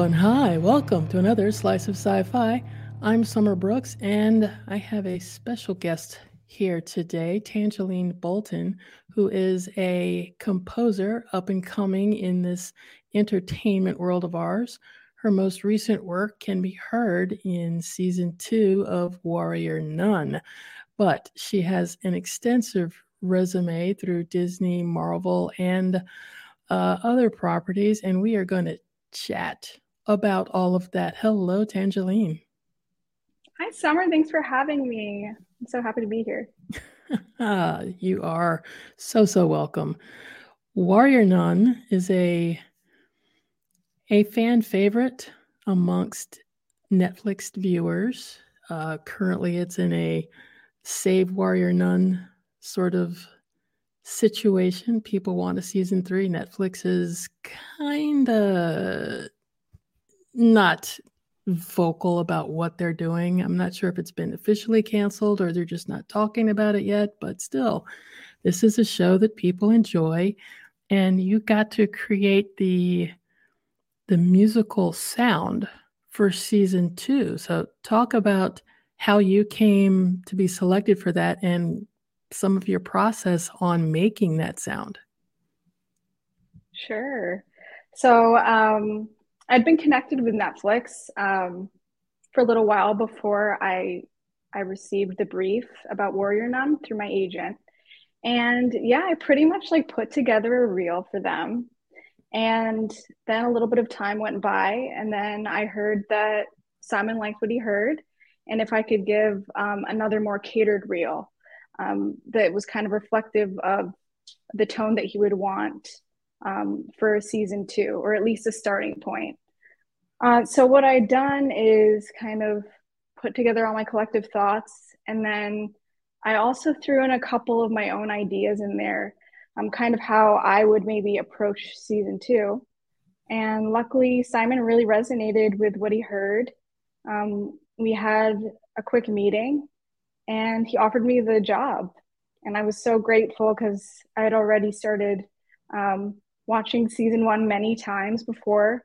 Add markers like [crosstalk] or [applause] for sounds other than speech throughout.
And hi. Welcome to another Slice of Sci Fi. I'm Summer Brooks, and I have a special guest here today, Tangelene Bolton, who is a composer up and coming in this entertainment world of ours. Her most recent work can be heard in season two of Warrior Nun, but she has an extensive resume through Disney, Marvel, and uh, other properties, and we are going to chat about all of that. Hello, Tangelene. Hi, Summer. Thanks for having me. I'm so happy to be here. [laughs] you are so so welcome. Warrior Nun is a a fan favorite amongst Netflix viewers. Uh, currently, it's in a Save Warrior Nun sort of situation. People want a season three. Netflix is kind of not vocal about what they're doing. I'm not sure if it's been officially canceled or they're just not talking about it yet, but still, this is a show that people enjoy and you got to create the the musical sound for season 2. So talk about how you came to be selected for that and some of your process on making that sound. Sure. So um I'd been connected with Netflix um, for a little while before I I received the brief about Warrior Nun through my agent. And yeah, I pretty much like put together a reel for them. And then a little bit of time went by, and then I heard that Simon liked what he heard, and if I could give um, another more catered reel um, that was kind of reflective of the tone that he would want um, for season two, or at least a starting point. Uh, so what I'd done is kind of put together all my collective thoughts, and then I also threw in a couple of my own ideas in there, um, kind of how I would maybe approach season two. And luckily, Simon really resonated with what he heard. Um, we had a quick meeting, and he offered me the job. And I was so grateful because I had already started um, watching season one many times before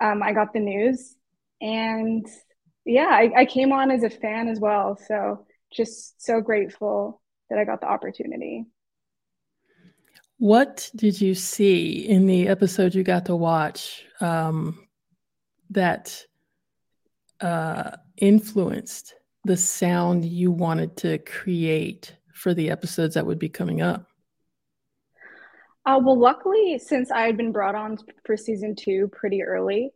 um, I got the news. And yeah, I, I came on as a fan as well. So just so grateful that I got the opportunity. What did you see in the episode you got to watch um, that uh, influenced the sound you wanted to create for the episodes that would be coming up? Uh, well, luckily, since I had been brought on for season two pretty early,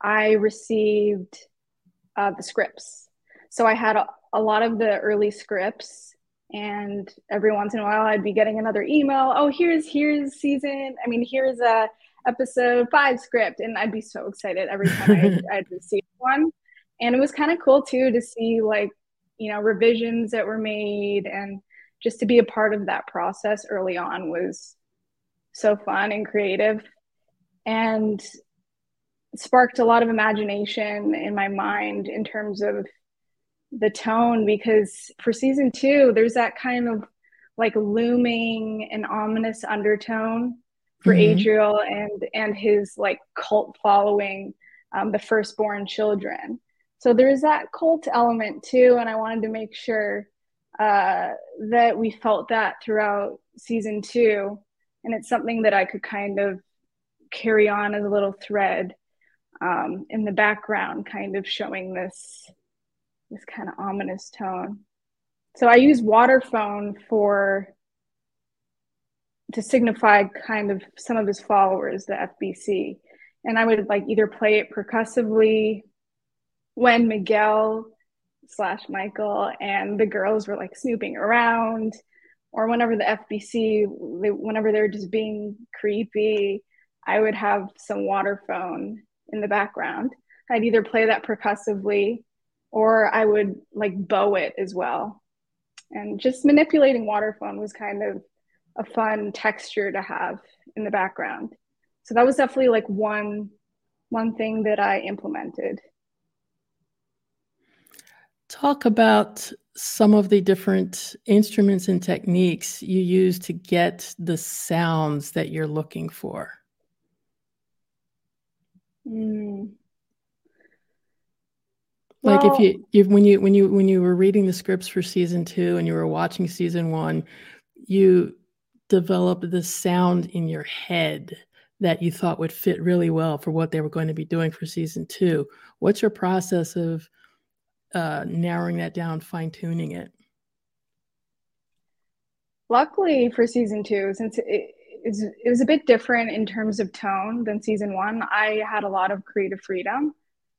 I received uh, the scripts. So I had a, a lot of the early scripts, and every once in a while, I'd be getting another email. Oh, here's here's season. I mean, here's a episode five script, and I'd be so excited every time I'd, [laughs] I'd receive one. And it was kind of cool too to see like you know revisions that were made and just to be a part of that process early on was so fun and creative and sparked a lot of imagination in my mind in terms of the tone because for season two there's that kind of like looming and ominous undertone for mm-hmm. Adriel and and his like cult following um, the firstborn children so there's that cult element too and i wanted to make sure uh, that we felt that throughout season two and it's something that I could kind of carry on as a little thread um, in the background, kind of showing this this kind of ominous tone. So I use waterphone for to signify kind of some of his followers, the FBC, and I would like either play it percussively when Miguel slash Michael and the girls were like snooping around or whenever the FBC, whenever they're just being creepy, I would have some waterphone in the background. I'd either play that percussively or I would like bow it as well. And just manipulating waterphone was kind of a fun texture to have in the background. So that was definitely like one one thing that I implemented. Talk about some of the different instruments and techniques you use to get the sounds that you're looking for. Mm. Like well, if you, if when you when you when you were reading the scripts for season two and you were watching season one, you developed the sound in your head that you thought would fit really well for what they were going to be doing for season two. What's your process of uh, narrowing that down, fine tuning it? Luckily for season two, since it, it was a bit different in terms of tone than season one, I had a lot of creative freedom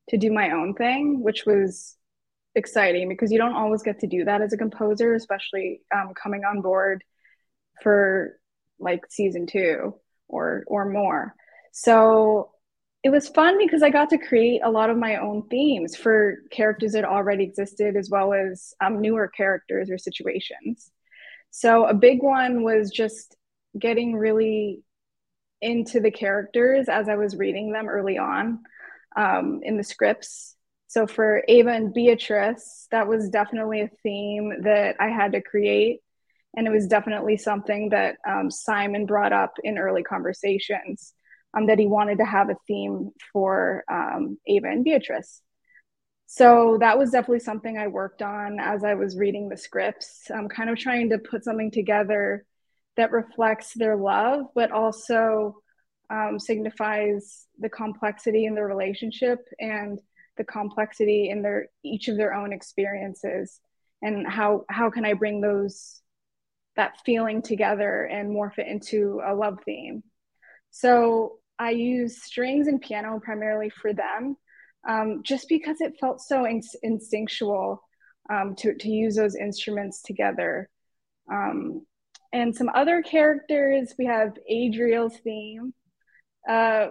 to do my own thing, which was exciting because you don't always get to do that as a composer, especially um, coming on board for like season two or or more. So it was fun because I got to create a lot of my own themes for characters that already existed, as well as um, newer characters or situations. So a big one was just getting really into the characters as I was reading them early on um, in the scripts. So for Ava and Beatrice, that was definitely a theme that I had to create. And it was definitely something that um, Simon brought up in early conversations um, that he wanted to have a theme for um, Ava and Beatrice. So that was definitely something I worked on as I was reading the scripts. Kind of trying to put something together that reflects their love, but also um, signifies the complexity in their relationship and the complexity in their each of their own experiences and how how can i bring those that feeling together and morph it into a love theme so i use strings and piano primarily for them um, just because it felt so in- instinctual um, to, to use those instruments together um, and some other characters we have adriel's theme uh,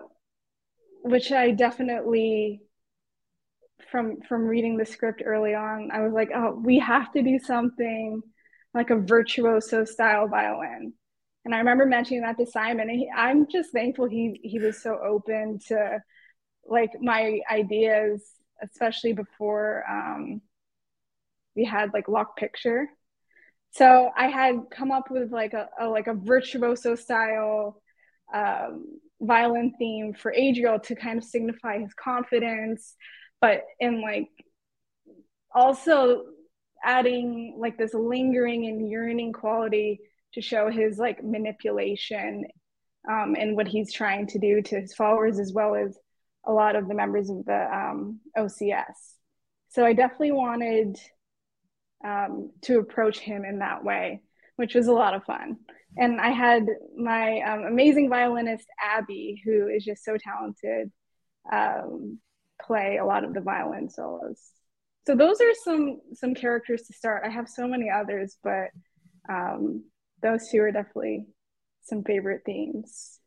which I definitely from from reading the script early on, I was like, oh, we have to do something like a virtuoso style violin. And I remember mentioning that to Simon, and he, I'm just thankful he he was so open to like my ideas, especially before um, we had like lock picture. So I had come up with like a, a like a virtuoso style um, violin theme for Adriel to kind of signify his confidence, but in like also adding like this lingering and yearning quality to show his like manipulation um, and what he's trying to do to his followers as well as a lot of the members of the um, OCS. So I definitely wanted um, to approach him in that way, which was a lot of fun and I had my um, amazing violinist Abby, who is just so talented, um, play a lot of the violin solos. So those are some some characters to start. I have so many others, but um, those two are definitely some favorite themes.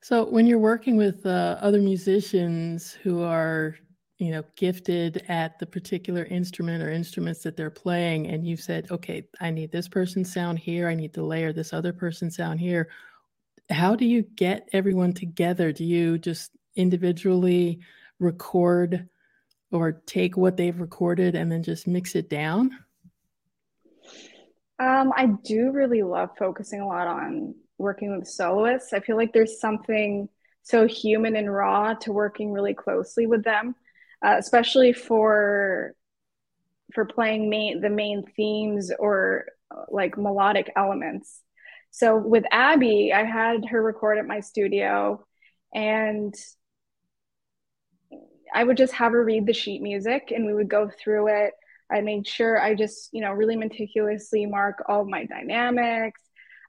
So when you're working with uh, other musicians who are you know gifted at the particular instrument or instruments that they're playing and you've said okay i need this person's sound here i need to layer this other person's sound here how do you get everyone together do you just individually record or take what they've recorded and then just mix it down um, i do really love focusing a lot on working with soloists i feel like there's something so human and raw to working really closely with them uh, especially for for playing main the main themes or uh, like melodic elements. So with Abby, I had her record at my studio and I would just have her read the sheet music and we would go through it. I made sure I just, you know, really meticulously mark all my dynamics,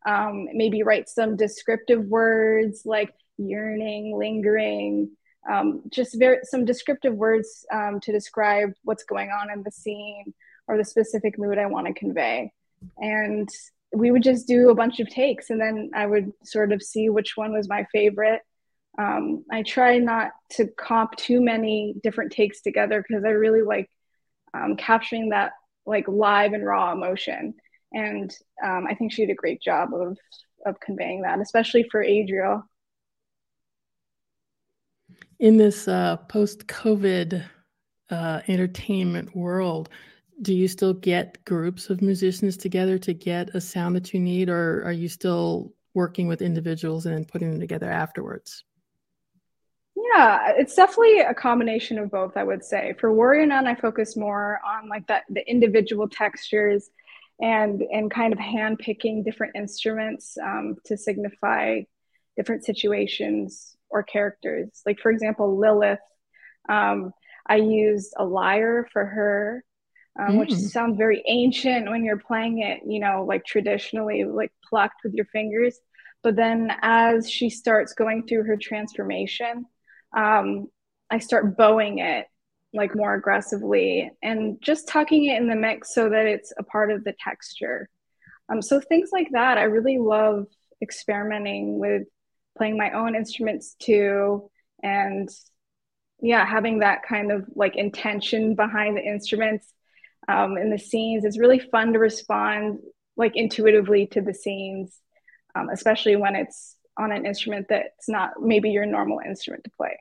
um, maybe write some descriptive words like yearning, lingering, um, just very some descriptive words um, to describe what's going on in the scene or the specific mood I want to convey. And we would just do a bunch of takes, and then I would sort of see which one was my favorite. Um, I try not to comp too many different takes together because I really like um, capturing that like live and raw emotion. And um, I think she did a great job of of conveying that, especially for Adriel in this uh, post-COVID uh, entertainment world, do you still get groups of musicians together to get a sound that you need, or are you still working with individuals and putting them together afterwards? Yeah, it's definitely a combination of both, I would say. For Warrior Nun, I focus more on like that the individual textures and and kind of hand picking different instruments um, to signify different situations or characters. Like for example, Lilith, um, I used a lyre for her, um, mm. which sounds very ancient when you're playing it, you know, like traditionally, like plucked with your fingers. But then as she starts going through her transformation, um, I start bowing it like more aggressively and just tucking it in the mix so that it's a part of the texture. Um, so things like that, I really love experimenting with playing my own instruments too, and yeah, having that kind of like intention behind the instruments um, in the scenes. It's really fun to respond like intuitively to the scenes, um, especially when it's on an instrument that's not maybe your normal instrument to play.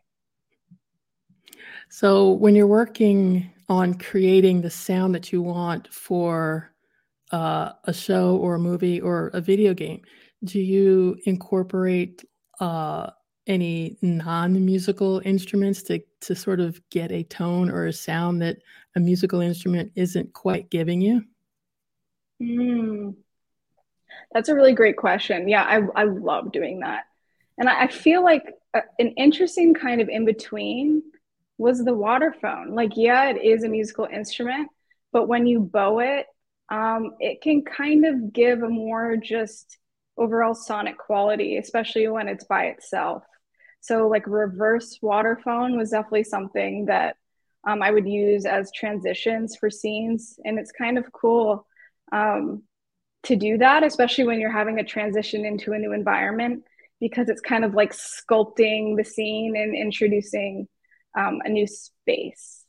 So, when you're working on creating the sound that you want for uh, a show or a movie or a video game, do you incorporate uh, any non-musical instruments to to sort of get a tone or a sound that a musical instrument isn't quite giving you? Mm. That's a really great question. Yeah, I I love doing that, and I, I feel like a, an interesting kind of in between was the waterphone. Like, yeah, it is a musical instrument, but when you bow it, um, it can kind of give a more just overall sonic quality, especially when it's by itself. So, like, reverse waterphone was definitely something that um, I would use as transitions for scenes. And it's kind of cool um, to do that, especially when you're having a transition into a new environment, because it's kind of like sculpting the scene and introducing um, a new space.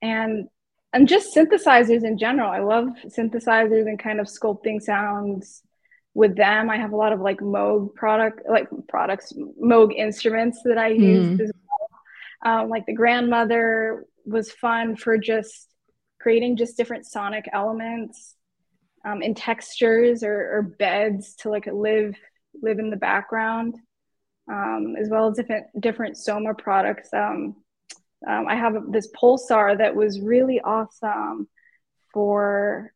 And and just synthesizers in general. I love synthesizers and kind of sculpting sounds with them. I have a lot of like Moog product, like products, Moog instruments that I use mm. as well. Um, like the grandmother was fun for just creating just different sonic elements um, and textures or, or beds to like live live in the background um, as well as different different Soma products. Um, um, I have this pulsar that was really awesome for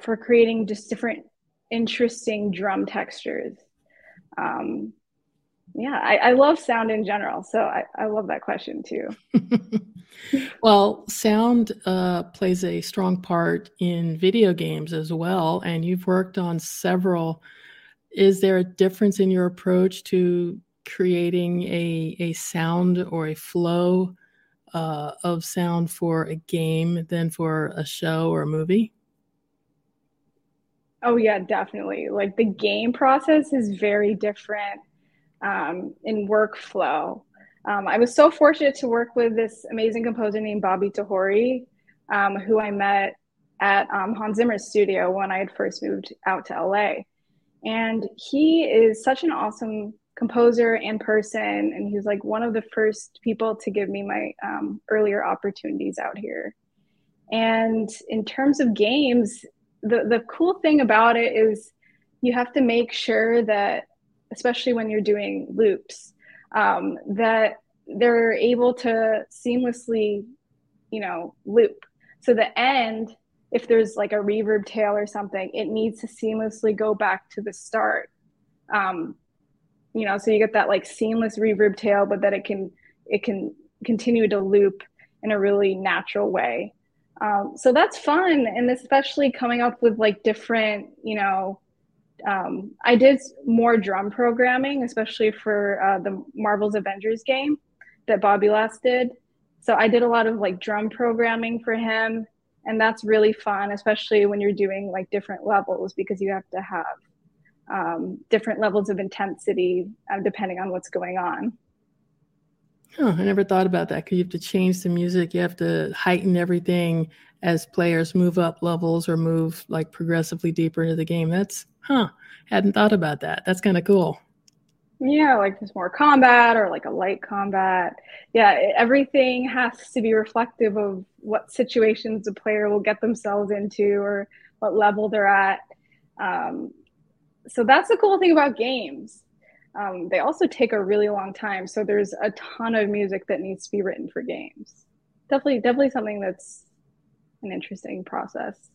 for creating just different interesting drum textures. Um, yeah, I, I, love sound in general, so I, I love that question too. [laughs] [laughs] well, sound uh, plays a strong part in video games as well, and you've worked on several is there a difference in your approach to creating a, a sound or a flow uh, of sound for a game than for a show or a movie? Oh, yeah, definitely. Like the game process is very different um, in workflow. Um, I was so fortunate to work with this amazing composer named Bobby Tahouri, um, who I met at um, Hans Zimmer's studio when I had first moved out to LA. And he is such an awesome composer and person. And he's like one of the first people to give me my um, earlier opportunities out here. And in terms of games, the, the cool thing about it is you have to make sure that, especially when you're doing loops, um, that they're able to seamlessly, you know, loop. So the end if there's like a reverb tail or something, it needs to seamlessly go back to the start. Um, you know, so you get that like seamless reverb tail, but that it can it can continue to loop in a really natural way. Um, so that's fun, and especially coming up with like different, you know, um, I did more drum programming, especially for uh, the Marvel's Avengers game that Bobby Last did. So I did a lot of like drum programming for him and that's really fun especially when you're doing like different levels because you have to have um, different levels of intensity um, depending on what's going on Huh, I never thought about that because you have to change the music. You have to heighten everything as players move up levels or move like progressively deeper into the game. That's, huh, hadn't thought about that. That's kind of cool. Yeah, like just more combat or like a light combat. Yeah, everything has to be reflective of what situations the player will get themselves into or what level they're at. Um, so that's the cool thing about games. um, they also take a really long time. So there's a ton of music that needs to be written for games. Definitely, definitely something that's an interesting process.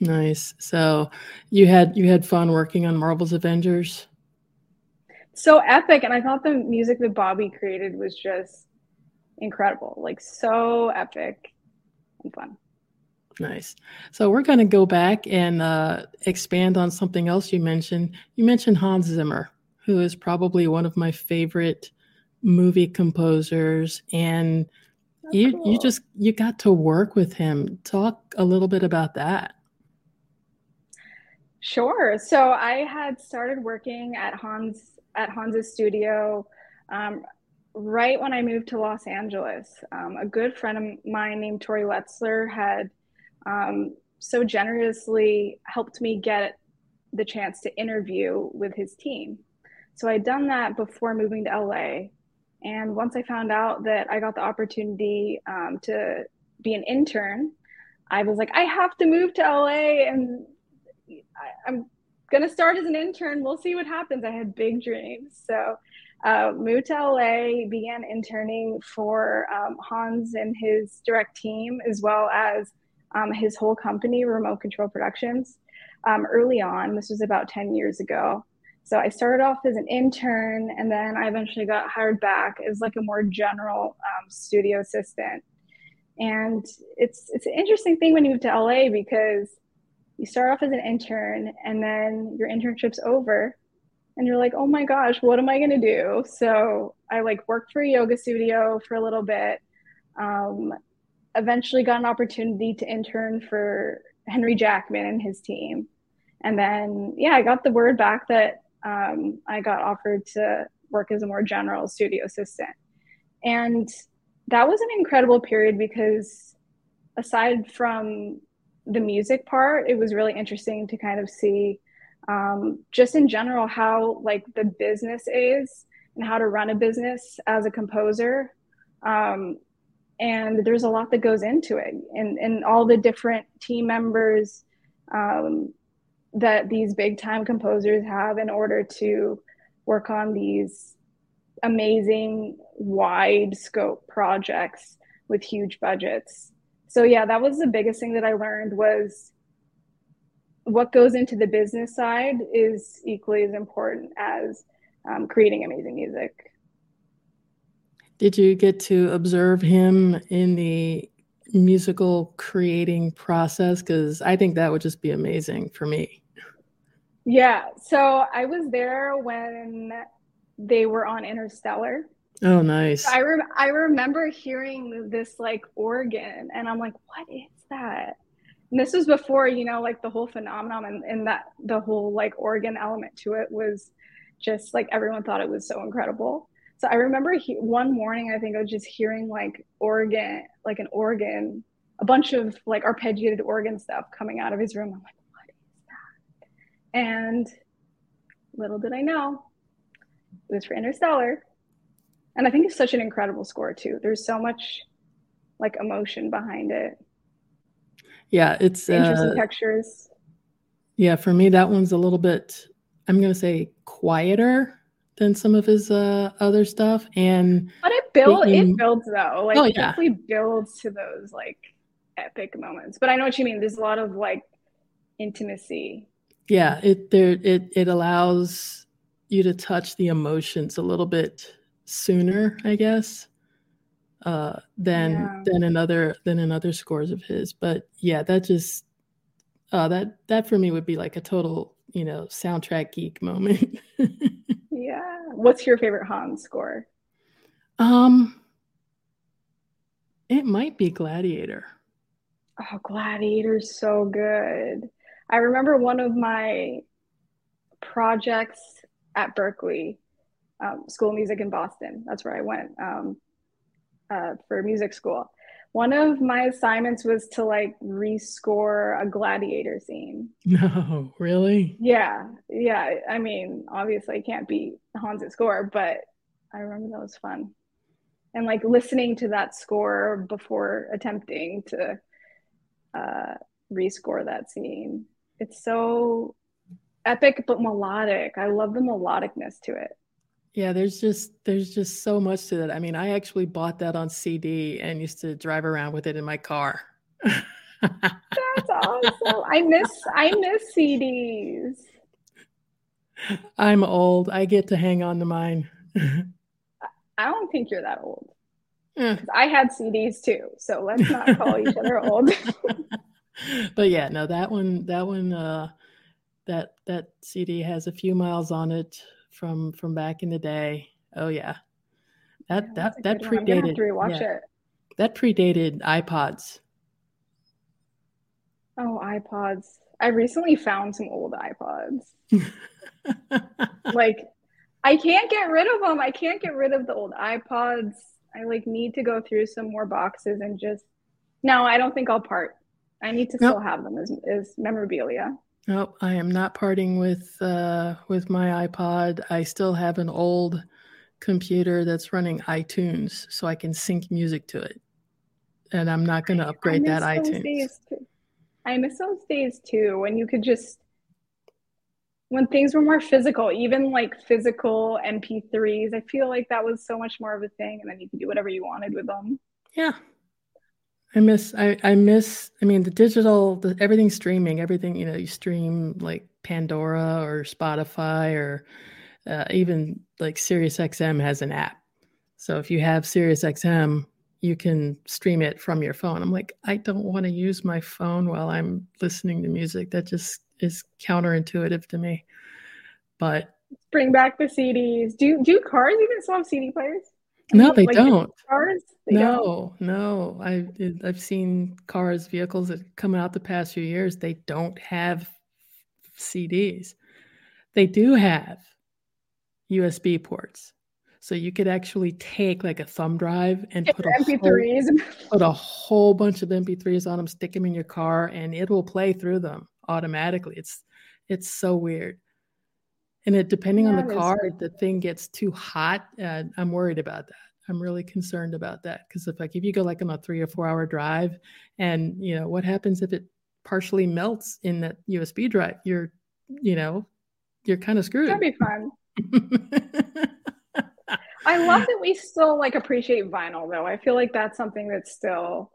Nice. So you had you had fun working on Marvel's Avengers. So epic, and I thought the music that Bobby created was just incredible. Like so epic and fun. Nice. So we're going to go back and uh, expand on something else you mentioned. You mentioned Hans Zimmer, who is probably one of my favorite movie composers, and you cool. you just you got to work with him. Talk a little bit about that. Sure. So I had started working at Hans at Hans's studio um, right when I moved to Los Angeles. Um, a good friend of mine named Tori Wetzler had um, so generously helped me get the chance to interview with his team. So I'd done that before moving to LA. And once I found out that I got the opportunity um, to be an intern, I was like, I have to move to LA and I, am going to start as an intern. We'll see what happens. I had big dreams. So uh, moved to LA, began interning for um, Hans and his direct team, as well as um, his whole company, Remote Control Productions, um, early on. This was about 10 years ago. So I started off as an intern, and then I eventually got hired back as like a more general um, studio assistant. And it's it's an interesting thing when you move to LA because you start off as an intern, and then your internship's over, and you're like, oh my gosh, what am I gonna do? So I like worked for a yoga studio for a little bit. Um, eventually got an opportunity to intern for Henry Jackman and his team. And then, yeah, I got the word back that um, I got offered to work as a more general studio assistant. And that was an incredible period because aside from the music part, it was really interesting to kind of see um, just in general how like the business is and how to run a business as a composer. Um, and there's a lot that goes into it and, and all the different team members um, that these big time composers have in order to work on these amazing wide scope projects with huge budgets so yeah that was the biggest thing that i learned was what goes into the business side is equally as important as um, creating amazing music did you get to observe him in the musical creating process? Because I think that would just be amazing for me. Yeah. So I was there when they were on Interstellar. Oh, nice. I rem- I remember hearing this like organ, and I'm like, what is that? And this was before you know like the whole phenomenon and, and that the whole like organ element to it was just like everyone thought it was so incredible. So I remember he, one morning, I think I was just hearing like organ, like an organ, a bunch of like arpeggiated organ stuff coming out of his room. I'm like, what is that? And little did I know, it was for Interstellar. And I think it's such an incredible score too. There's so much like emotion behind it. Yeah, it's interesting uh, textures. Yeah, for me, that one's a little bit, I'm going to say quieter than some of his uh, other stuff. And but it builds it builds though. Like oh, yeah. it definitely builds to those like epic moments. But I know what you mean. There's a lot of like intimacy. Yeah, it there it it allows you to touch the emotions a little bit sooner, I guess, uh, than yeah. than another than in other scores of his. But yeah, that just uh, that that for me would be like a total you know soundtrack geek moment. [laughs] Yeah. What's your favorite Hans score? Um, it might be Gladiator. Oh, Gladiator's so good. I remember one of my projects at Berklee, um, School of Music in Boston. That's where I went um, uh, for music school one of my assignments was to like rescore a gladiator scene. [laughs] No, really? Yeah. Yeah. I mean, obviously I can't beat Hans's score, but I remember that was fun. And like listening to that score before attempting to uh, rescore that scene. It's so epic but melodic. I love the melodicness to it. Yeah, there's just there's just so much to that. I mean, I actually bought that on CD and used to drive around with it in my car. [laughs] That's awesome. I miss I miss CDs. I'm old. I get to hang on to mine. I don't think you're that old. I had CDs too, so let's not call each other old. [laughs] [laughs] but yeah, no, that one, that one, uh, that that CD has a few miles on it from from back in the day. Oh yeah, that yeah, that that predated. yeah, it. That predated iPods. Oh, iPods! I recently found some old iPods. [laughs] like, I can't get rid of them. I can't get rid of the old iPods. I like need to go through some more boxes and just. No, I don't think I'll part. I need to nope. still have them as, as memorabilia. Nope, I am not parting with uh, with my iPod. I still have an old computer that's running iTunes, so I can sync music to it, and I'm not going to upgrade that iTunes. Days, I miss those days too, when you could just when things were more physical, even like physical MP3s. I feel like that was so much more of a thing, and then you could do whatever you wanted with them. Yeah, I miss I, I miss I mean the digital the everything streaming everything you know you stream like Pandora or Spotify or uh, even like SiriusXM has an app. So if you have SiriusXM, you can stream it from your phone. I'm like I don't want to use my phone while I'm listening to music. That just is counterintuitive to me. But bring back the CDs. Do do cars even still have CD players? No, they like don't. Cars? They no, don't. no. I I've seen cars, vehicles that come out the past few years. They don't have CDs. They do have USB ports. So you could actually take like a thumb drive and put a, MP3s. Whole, [laughs] put a whole bunch of MP3s on them, stick them in your car, and it will play through them automatically. It's it's so weird. And it depending on the car, if the thing gets too hot. Uh, I'm worried about that. I'm really concerned about that because if like if you go like on a three or four hour drive, and you know what happens if it partially melts in that USB drive? You're, you know, you're kind of screwed. That'd be fun. [laughs] I love that we still like appreciate vinyl though. I feel like that's something that's still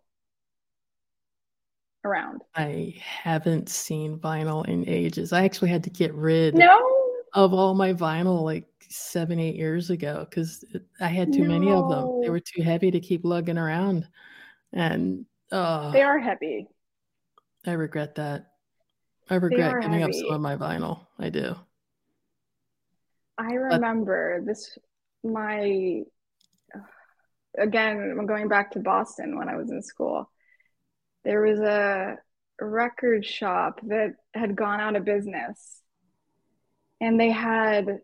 around. I haven't seen vinyl in ages. I actually had to get rid no of all my vinyl like seven, eight years ago because I had too no. many of them. They were too heavy to keep lugging around. And uh, they are heavy. I regret that. I regret giving heavy. up some of my vinyl. I do. I remember but, this, my, again, I'm going back to Boston when I was in school. There was a record shop that had gone out of business and they had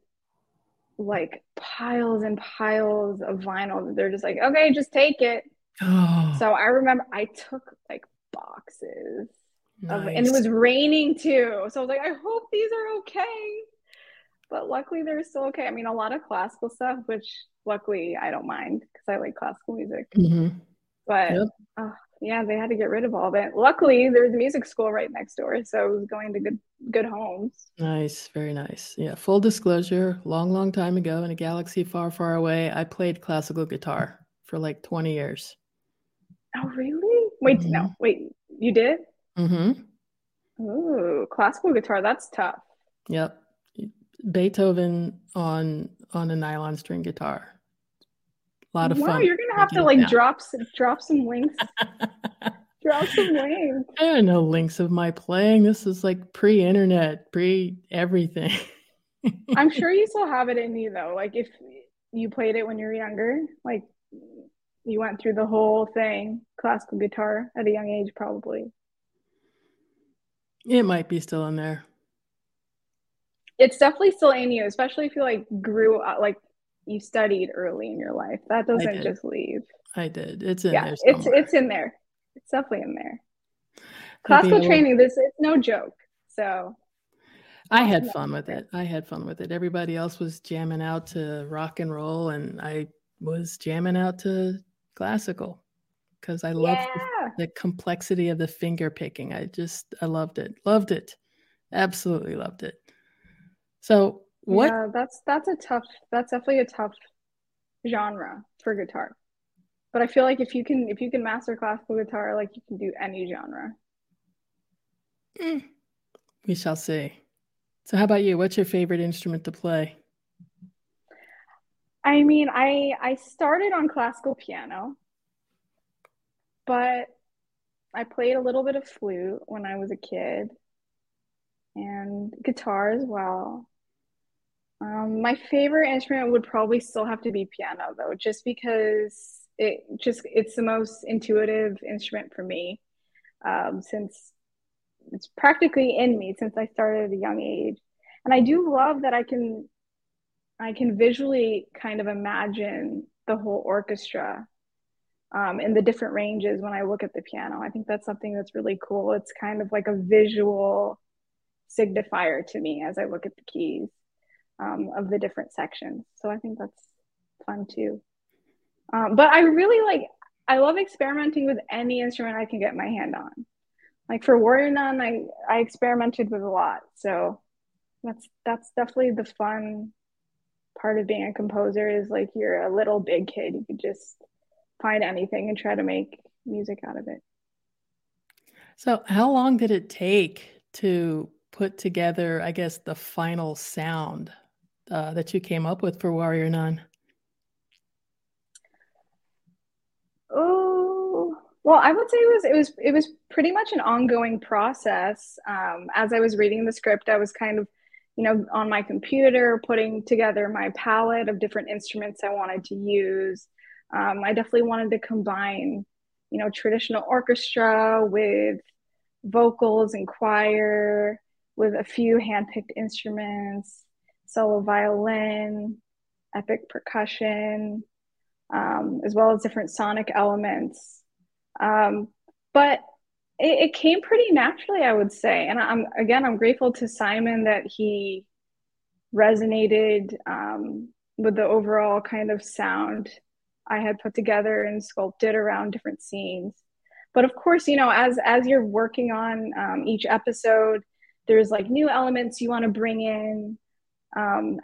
like piles and piles of vinyl. They're just like, okay, just take it. Oh. So I remember I took like boxes nice. of, and it was raining too. So I was like, I hope these are okay. But luckily they're still okay. I mean, a lot of classical stuff, which luckily I don't mind because I like classical music. Mm-hmm. But yep. Yeah, they had to get rid of all of it. Luckily, there's a music school right next door, so it was going to good good homes. Nice, very nice. Yeah, full disclosure, long long time ago in a galaxy far far away, I played classical guitar for like 20 years. Oh, really? Wait, mm-hmm. no. Wait, you did? Mhm. Ooh, classical guitar, that's tough. Yep. Beethoven on on a nylon string guitar a lot of wow, fun. you're gonna have to like drop some, drop some links. [laughs] drop some links. I don't know links of my playing. This is like pre-internet, pre everything. [laughs] I'm sure you still have it in you though. Like if you played it when you were younger, like you went through the whole thing, classical guitar at a young age, probably. It might be still in there. It's definitely still in you, especially if you like grew up, like you studied early in your life. That doesn't just leave. I did. It's in yeah, there. Somewhere. It's it's in there. It's definitely in there. Classical training. This it's no joke. So I had fun with it. I had fun with it. Everybody else was jamming out to rock and roll, and I was jamming out to classical because I loved yeah. the, the, complexity of the finger picking. I just I loved it. Loved it. Absolutely loved it. So what? Yeah, that's that's a tough. That's definitely a tough genre for guitar. But I feel like if you can if you can master classical guitar, like you can do any genre. Mm, we shall see. So, how about you? What's your favorite instrument to play? I mean, I I started on classical piano, but I played a little bit of flute when I was a kid, and guitar as well. Um, my favorite instrument would probably still have to be piano, though, just because it just it's the most intuitive instrument for me, um, since it's practically in me since I started at a young age. And I do love that I can I can visually kind of imagine the whole orchestra um, in the different ranges when I look at the piano. I think that's something that's really cool. It's kind of like a visual signifier to me as I look at the keys um, of the different sections. So I think that's fun too. Um, but I really like, I love experimenting with any instrument I can get my hand on. Like for Warrior Nun, I, I experimented with a lot. So that's that's definitely the fun part of being a composer is like you're a little big kid. You could just find anything and try to make music out of it. So, how long did it take to put together, I guess, the final sound uh, that you came up with for Warrior Nun? Oh, well, I would say it was it was it was pretty much an ongoing process. Um, as I was reading the script, I was kind of you know, on my computer, putting together my palette of different instruments I wanted to use. Um, I definitely wanted to combine, you know, traditional orchestra with vocals and choir, with a few handpicked instruments, solo violin, epic percussion, um, as well as different sonic elements. Um, but it, it came pretty naturally, I would say. And I'm again, I'm grateful to Simon that he resonated um, with the overall kind of sound I had put together and sculpted around different scenes. But of course, you know, as as you're working on um, each episode, there's like new elements you want to bring in um,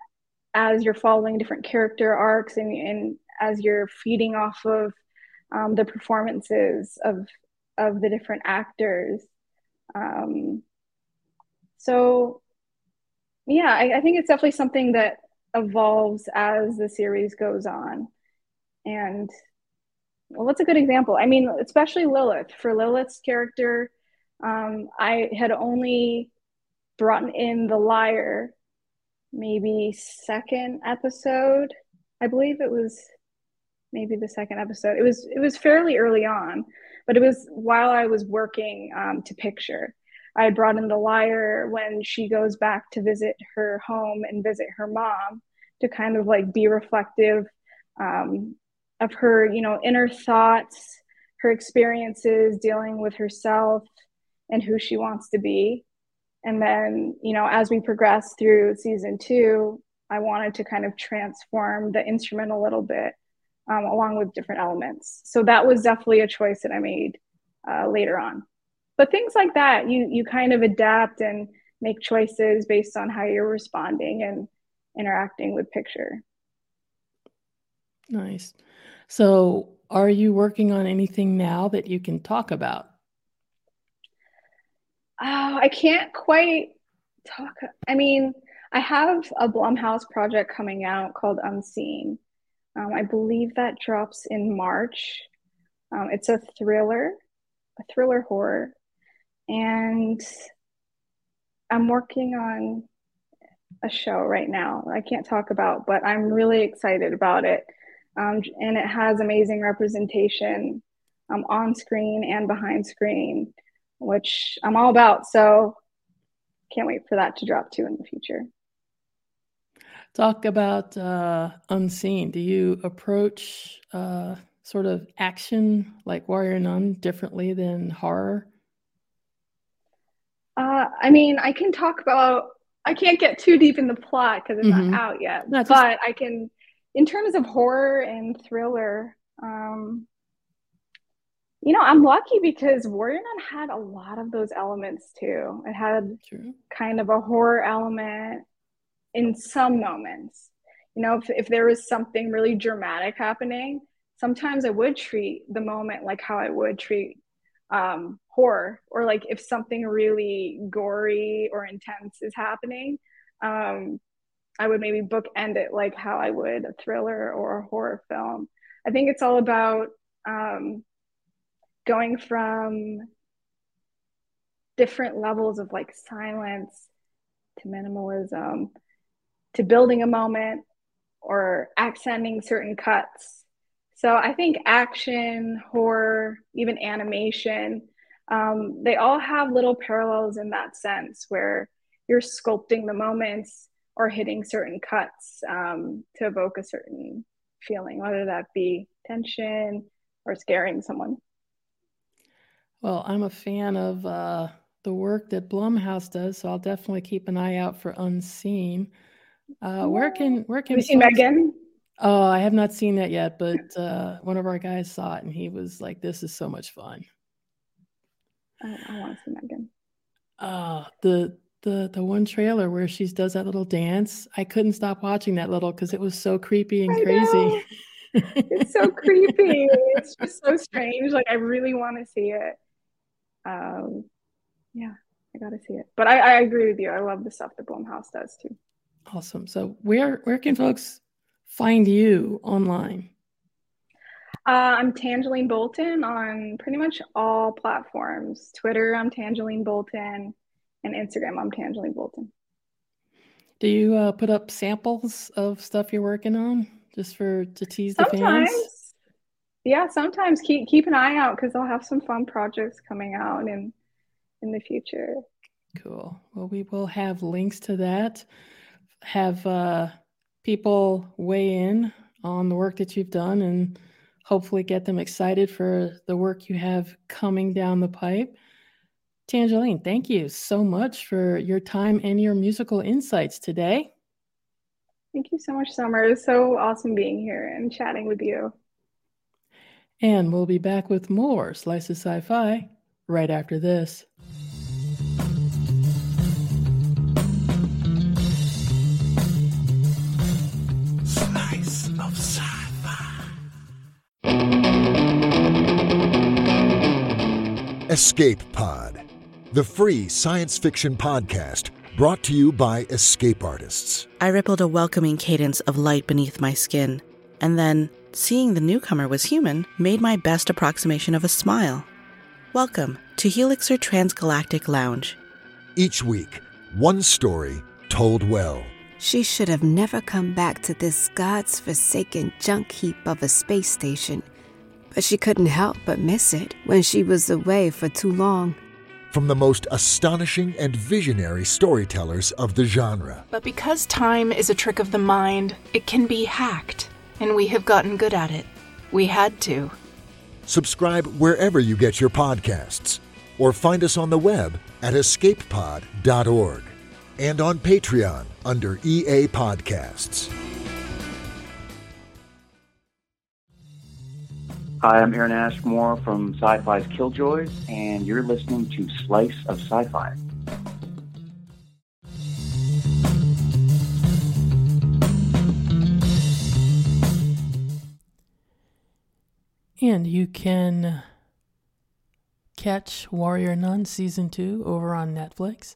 as you're following different character arcs and, and as you're feeding off of um, the performances of of the different actors. Um, so, yeah, I, I think it's definitely something that evolves as the series goes on. And well, what's a good example? I mean, especially Lilith. For Lilith's character, um, I had only brought in the lyre maybe second episode. I believe it was maybe the second episode. It was it was fairly early on. But it was while I was working um, to picture. I had brought in the lyre when she goes back to visit her home and visit her mom to kind of like be reflective um, of her, you know, inner thoughts, her experiences dealing with herself and who she wants to be. And then, you know, as we progress through season two, I wanted to kind of transform the instrument a little bit um, along with different elements. So that was definitely a choice that I made uh, later on. But things like that, you you kind of adapt and make choices based on how you're responding and interacting with picture. Nice. So, are you working on anything now that you can talk about? Oh, I can't quite talk. I mean, I have a Blumhouse project coming out called Unseen, um, I believe that drops in March. Um, it's a thriller, a thriller horror, and I'm working on a show right now. I can't talk about, but I'm really excited about it. Um, and it has amazing representation um, on screen and behind screen, which I'm all about. So can't wait for that to drop too in the future. Talk about uh, unseen. Do you approach uh, sort of action like Warrior Nun differently than horror? Uh, I mean, I can talk about. I can't get too deep in the plot because it's mm-hmm. not out yet. No, just... but I can, in terms of horror and thriller. Um, you know, I'm lucky because Warrior Nun had a lot of those elements too. It had True. kind of a horror element in some moments. You know, if, if there was something really dramatic happening, sometimes I would treat the moment like how I would treat um, horror, or like if something really gory or intense is happening, um, I would maybe bookend it like how I would a thriller or a horror film. I think it's all about um, going from different levels of like silence to minimalism to building a moment or accenting certain cuts. So I think action, horror, even animation, um, they all have little parallels in that sense where you're sculpting the moments or hitting certain cuts um, to evoke a certain feeling, whether that be tension or scaring someone. Well, I'm a fan of uh, the work that Blumhouse does, so I'll definitely keep an eye out for Unseen. Uh, where can where can Have you seen Megan? Oh, I have not seen that yet, but uh, one of our guys saw it and he was like, "This is so much fun." I, I want to see Megan. Uh, the the the one trailer where she does that little dance. I couldn't stop watching that little because it was so creepy and I crazy. It's so creepy. It's just so [laughs] strange. Like I really want to see it. Um, yeah, I got to see it. But I, I agree with you. I love the stuff that Blumhouse does too. Awesome. So where where can folks find you online? Uh, I'm Tangelene Bolton on pretty much all platforms. Twitter, I'm Tangelene Bolton, and Instagram, I'm Tangelene Bolton. Do you uh, put up samples of stuff you're working on just for to tease the sometimes. fans? Yeah, sometimes keep keep an eye out because I'll have some fun projects coming out in in the future. Cool. Well, we will have links to that. Have uh, people weigh in on the work that you've done and hopefully get them excited for the work you have coming down the pipe. Tangelene, thank you so much for your time and your musical insights today. Thank you so much, Summer. It's so awesome being here and chatting with you. And we'll be back with more Slices of Sci Fi right after this. Slice of Sci Fi. Escape Pod, the free science fiction podcast brought to you by Escape Artists. I rippled a welcoming cadence of light beneath my skin, and then, seeing the newcomer was human, made my best approximation of a smile. Welcome to Helixer Transgalactic Lounge. Each week, one story told well. She should have never come back to this God's forsaken junk heap of a space station but she couldn't help but miss it when she was away for too long. From the most astonishing and visionary storytellers of the genre. But because time is a trick of the mind, it can be hacked, and we have gotten good at it. We had to. Subscribe wherever you get your podcasts, or find us on the web at escapepod.org and on Patreon under EA Podcasts. Hi, I'm Aaron Ashmore from Sci-Fi's Killjoys, and you're listening to Slice of Sci-Fi. And you can catch Warrior Nun Season 2 over on Netflix.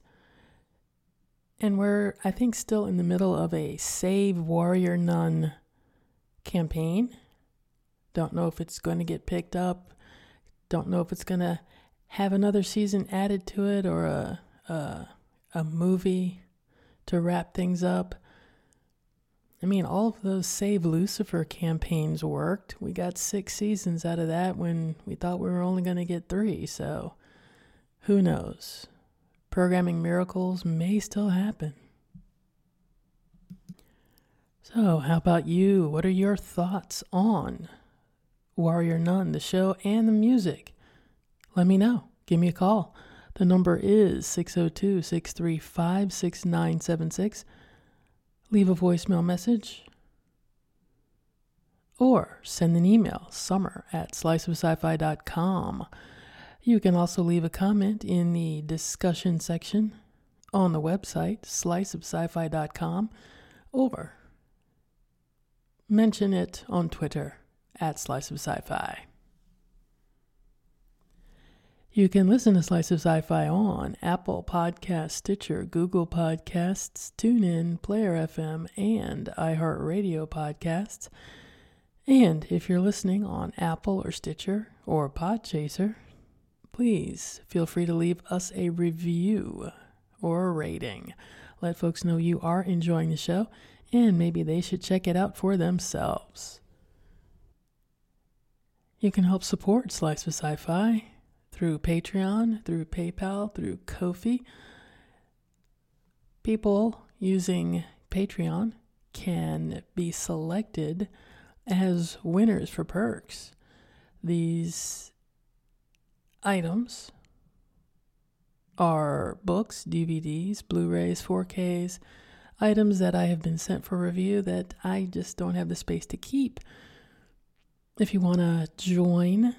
And we're, I think, still in the middle of a Save Warrior Nun campaign. Don't know if it's going to get picked up. Don't know if it's going to have another season added to it or a, a, a movie to wrap things up. I mean, all of those Save Lucifer campaigns worked. We got six seasons out of that when we thought we were only going to get three. So who knows? Programming miracles may still happen. So, how about you? What are your thoughts on Warrior Nun, the show, and the music, let me know. Give me a call. The number is 602 635 6976. Leave a voicemail message or send an email summer at sliceofsci-fi.com. You can also leave a comment in the discussion section on the website, sliceofsci-fi.com, or mention it on Twitter at Slice of Sci-Fi. You can listen to Slice of Sci-Fi on Apple Podcasts, Stitcher, Google Podcasts, TuneIn, Player FM, and iHeartRadio Podcasts. And if you're listening on Apple or Stitcher or Podchaser, please feel free to leave us a review or a rating. Let folks know you are enjoying the show and maybe they should check it out for themselves. You can help support Slice of Sci Fi through Patreon, through PayPal, through Ko-fi. People using Patreon can be selected as winners for perks. These items are books, DVDs, Blu rays, 4Ks, items that I have been sent for review that I just don't have the space to keep. If you want to join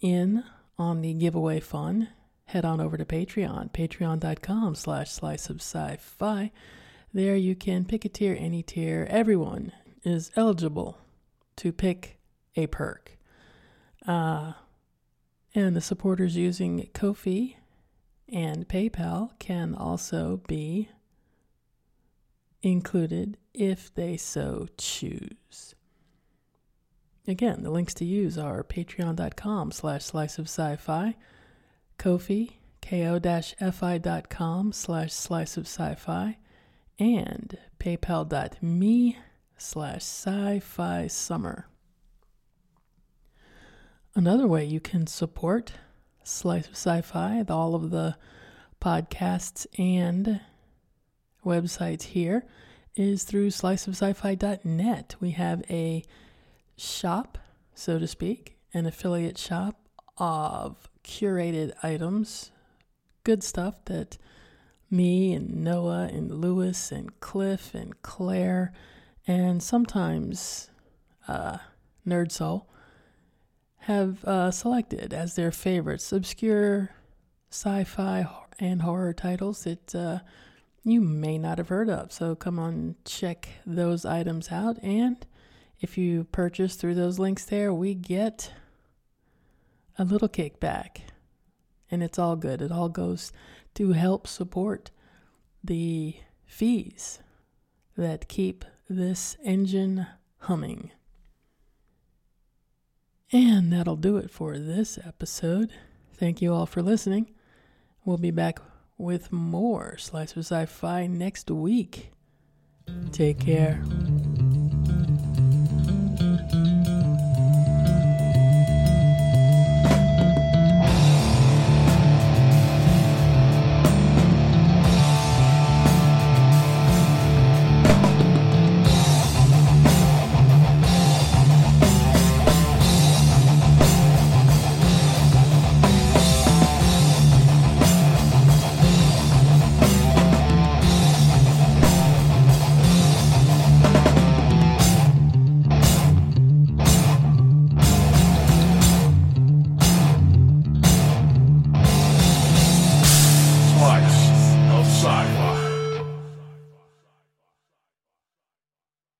in on the giveaway fun, head on over to Patreon, patreon.com slash slice of sci-fi. There you can pick a tier, any tier. Everyone is eligible to pick a perk. Uh, and the supporters using Ko-fi and PayPal can also be included if they so choose. Again, the links to use are patreon.com slash slice of sci-fi, Ko-fi, ko-fi.com slash slice of sci-fi, and paypal.me slash sci-fi summer. Another way you can support Slice of Sci-Fi, all of the podcasts and websites here, is through sliceofsci-fi.net. We have a shop, so to speak, an affiliate shop of curated items, good stuff that me and Noah and Lewis and Cliff and Claire and sometimes uh, Nerd Soul have uh, selected as their favorites obscure sci fi and horror titles that uh, you may not have heard of. So come on, check those items out. And if you purchase through those links there, we get a little kickback. And it's all good. It all goes to help support the fees that keep this engine humming. And that'll do it for this episode. Thank you all for listening. We'll be back with more Slice of Sci Fi next week. Take care.